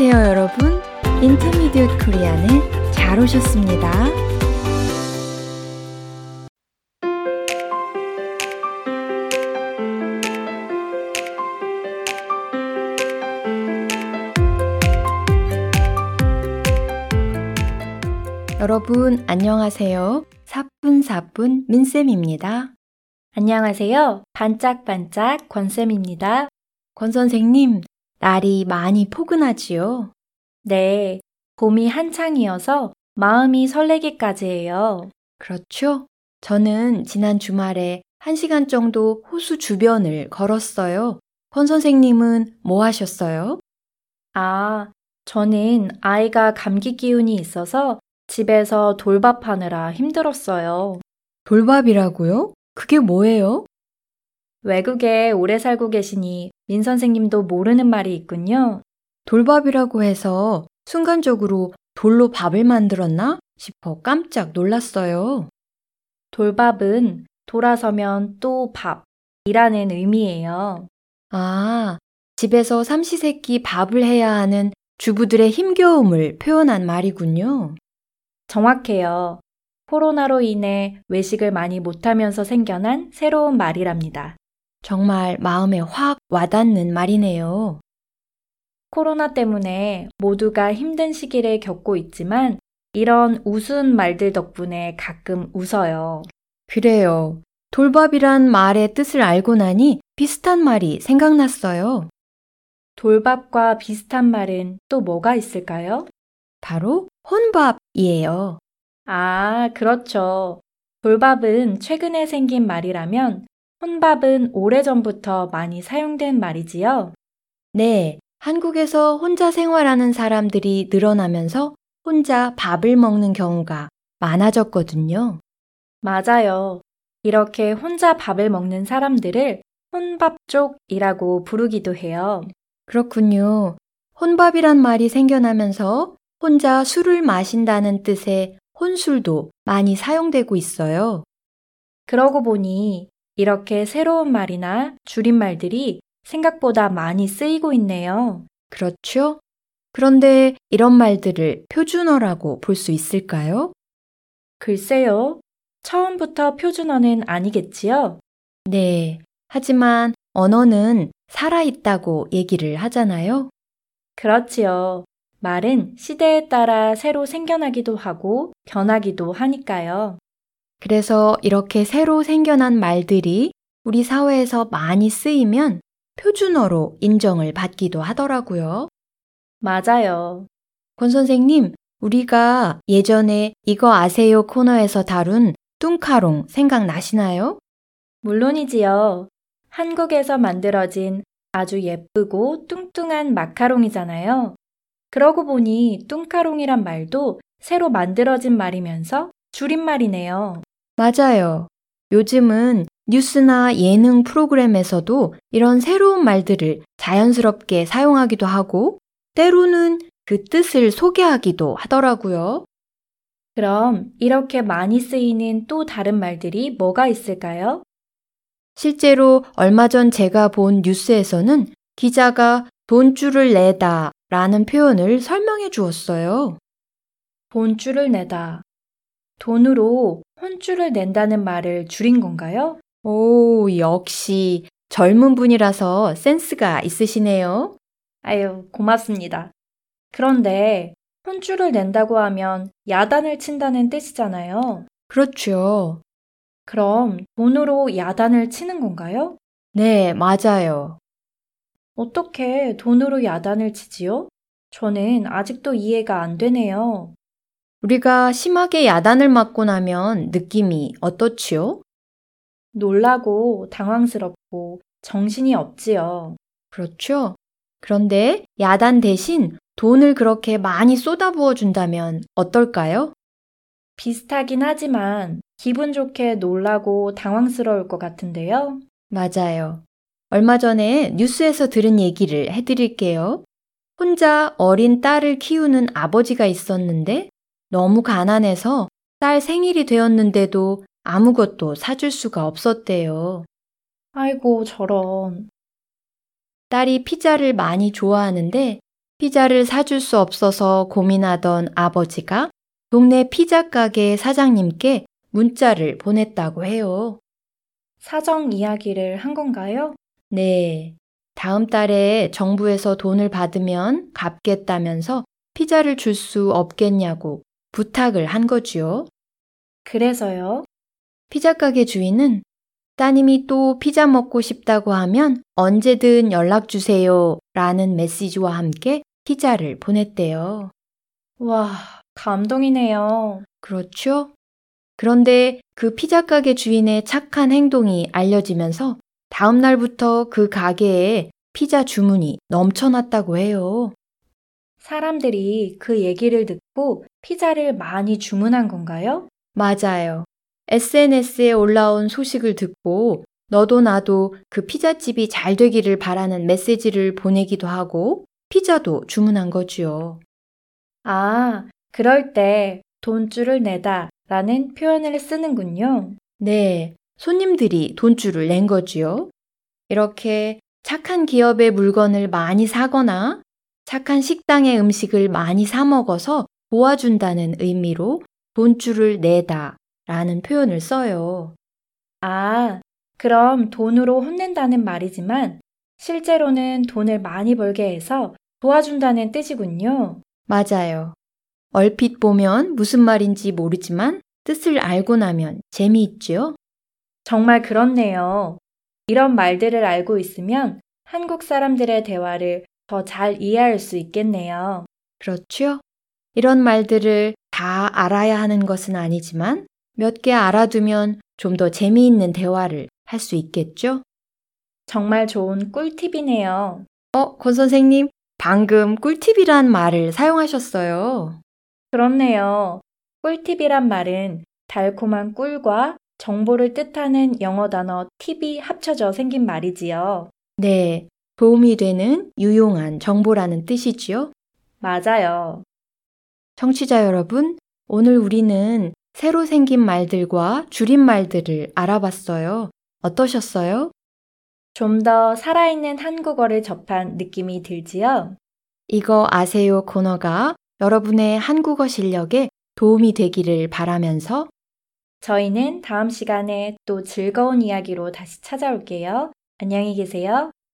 안녕하세요, 여러분. 인터미디엇 코리안에 잘 오셨습니다. 여러분, 안녕하세요. 사뿐사뿐 민쌤입니다. 안녕하세요. 반짝반짝 권쌤입니다. 권 선생님, 날이 많이 포근하지요? 네, 봄이 한창이어서 마음이 설레기까지 해요. 그렇죠? 저는 지난 주말에 1시간 정도 호수 주변을 걸었어요. 권 선생님은 뭐 하셨어요? 아, 저는 아이가 감기 기운이 있어서 집에서 돌밥하느라 힘들었어요. 돌밥이라고요? 그게 뭐예요? 외국에 오래 살고 계시니 민 선생님도 모르는 말이 있군요. 돌밥이라고 해서 순간적으로 돌로 밥을 만들었나 싶어 깜짝 놀랐어요. 돌밥은 돌아서면 또 밥이라는 의미예요. 아, 집에서 삼시세끼 밥을 해야 하는 주부들의 힘겨움을 표현한 말이군요. 정확해요. 코로나로 인해 외식을 많이 못하면서 생겨난 새로운 말이랍니다. 정말 마음에 확 와닿는 말이네요. 코로나 때문에 모두가 힘든 시기를 겪고 있지만 이런 우스운 말들 덕분에 가끔 웃어요. 그래요. 돌밥이란 말의 뜻을 알고 나니 비슷한 말이 생각났어요. 돌밥과 비슷한 말은 또 뭐가 있을까요? 바로 혼밥이에요. 아, 그렇죠. 돌밥은 최근에 생긴 말이라면 혼밥은 오래전부터 많이 사용된 말이지요. 네, 한국에서 혼자 생활하는 사람들이 늘어나면서 혼자 밥을 먹는 경우가 많아졌거든요. 맞아요. 이렇게 혼자 밥을 먹는 사람들을 혼밥족이라고 부르기도 해요. 그렇군요. 혼밥이란 말이 생겨나면서 혼자 술을 마신다는 뜻의 혼술도 많이 사용되고 있어요. 그러고 보니 이렇게 새로운 말이나 줄임말들이 생각보다 많이 쓰이고 있네요. 그렇죠? 그런데 이런 말들을 표준어라고 볼 수 있을까요? 글쎄요. 처음부터 표준어는 아니겠지요? 네. 하지만 언어는 살아있다고 얘기를 하잖아요. 그렇지요. 말은 시대에 따라 새로 생겨나기도 하고 변하기도 하니까요. 그래서 이렇게 새로 생겨난 말들이 우리 사회에서 많이 쓰이면 표준어로 인정을 받기도 하더라고요. 맞아요. 권 선생님, 우리가 예전에 이거 아세요 코너에서 다룬 뚱카롱 생각나시나요? 물론이지요. 한국에서 만들어진 아주 예쁘고 뚱뚱한 마카롱이잖아요. 그러고 보니 뚱카롱이란 말도 새로 만들어진 말이면서 줄임말이네요. 맞아요. 요즘은 뉴스나 예능 프로그램에서도 이런 새로운 말들을 자연스럽게 사용하기도 하고 때로는 그 뜻을 소개하기도 하더라고요. 그럼 이렇게 많이 쓰이는 또 다른 말들이 뭐가 있을까요? 실제로 얼마 전 제가 본 뉴스에서는 기자가 돈줄을 내다 라는 표현을 설명해 주었어요. 돈줄을 내다. 돈으로 혼줄을 낸다는 말을 줄인 건가요? 오, 역시 젊은 분이라서 센스가 있으시네요. 아유, 고맙습니다. 그런데 혼줄을 낸다고 하면 야단을 친다는 뜻이잖아요. 그렇죠. 그럼 돈으로 야단을 치는 건가요? 네, 맞아요. 어떻게 돈으로 야단을 치지요? 저는 아직도 이해가 안 되네요. 우리가 심하게 야단을 맞고 나면 느낌이 어떻지요? 놀라고 당황스럽고 정신이 없지요. 그렇죠. 그런데 야단 대신 돈을 그렇게 많이 쏟아부어 준다면 어떨까요? 비슷하긴 하지만 기분 좋게 놀라고 당황스러울 것 같은데요. 맞아요. 얼마 전에 뉴스에서 들은 얘기를 해드릴게요. 혼자 어린 딸을 키우는 아버지가 있었는데 너무 가난해서 딸 생일이 되었는데도 아무것도 사줄 수가 없었대요. 아이고, 저런. 딸이 피자를 많이 좋아하는데 피자를 사줄 수 없어서 고민하던 아버지가 동네 피자 가게 사장님께 문자를 보냈다고 해요. 사정 이야기를 한 건가요? 네. 다음 달에 정부에서 돈을 받으면 갚겠다면서 피자를 줄 수 없겠냐고 부탁을 한 거지요. 그래서요? 피자 가게 주인은 따님이 또 피자 먹고 싶다고 하면 언제든 연락 주세요 라는 메시지와 함께 피자를 보냈대요. 와, 감동이네요. 그렇죠? 그런데 그 피자 가게 주인의 착한 행동이 알려지면서 다음 날부터 그 가게에 피자 주문이 넘쳐났다고 해요. 사람들이 그 얘기를 듣고 피자를 많이 주문한 건가요? 맞아요. SNS에 올라온 소식을 듣고 너도 나도 그 피자집이 잘 되기를 바라는 메시지를 보내기도 하고 피자도 주문한 거지요. 아, 그럴 때 돈줄을 내다 라는 표현을 쓰는군요. 네, 손님들이 돈줄을 낸 거지요. 이렇게 착한 기업의 물건을 많이 사거나 착한 식당의 음식을 많이 사 먹어서 도와준다는 의미로 돈줄을 내다 라는 표현을 써요. 아, 그럼 돈으로 혼낸다는 말이지만 실제로는 돈을 많이 벌게 해서 도와준다는 뜻이군요. 맞아요. 얼핏 보면 무슨 말인지 모르지만 뜻을 알고 나면 재미있죠? 정말 그렇네요. 이런 말들을 알고 있으면 한국 사람들의 대화를 더 잘 이해할 수 있겠네요. 그렇죠? 이런 말들을 다 알아야 하는 것은 아니지만 몇 개 알아두면 좀 더 재미있는 대화를 할 수 있겠죠? 정말 좋은 꿀팁이네요. 어, 권 선생님, 방금 꿀팁이란 말을 사용하셨어요. 그렇네요. 꿀팁이란 말은 달콤한 꿀과 정보를 뜻하는 영어 단어 팁이 합쳐져 생긴 말이지요. 네, 도움이 되는 유용한 정보라는 뜻이지요. 맞아요. 청취자 여러분, 오늘 우리는 새로 생긴 말들과 줄임말들을 알아봤어요. 어떠셨어요? 좀 더 살아있는 한국어를 접한 느낌이 들지요? 이거 아세요 코너가 여러분의 한국어 실력에 도움이 되기를 바라면서 저희는 다음 시간에 또 즐거운 이야기로 다시 찾아올게요. 안녕히 계세요.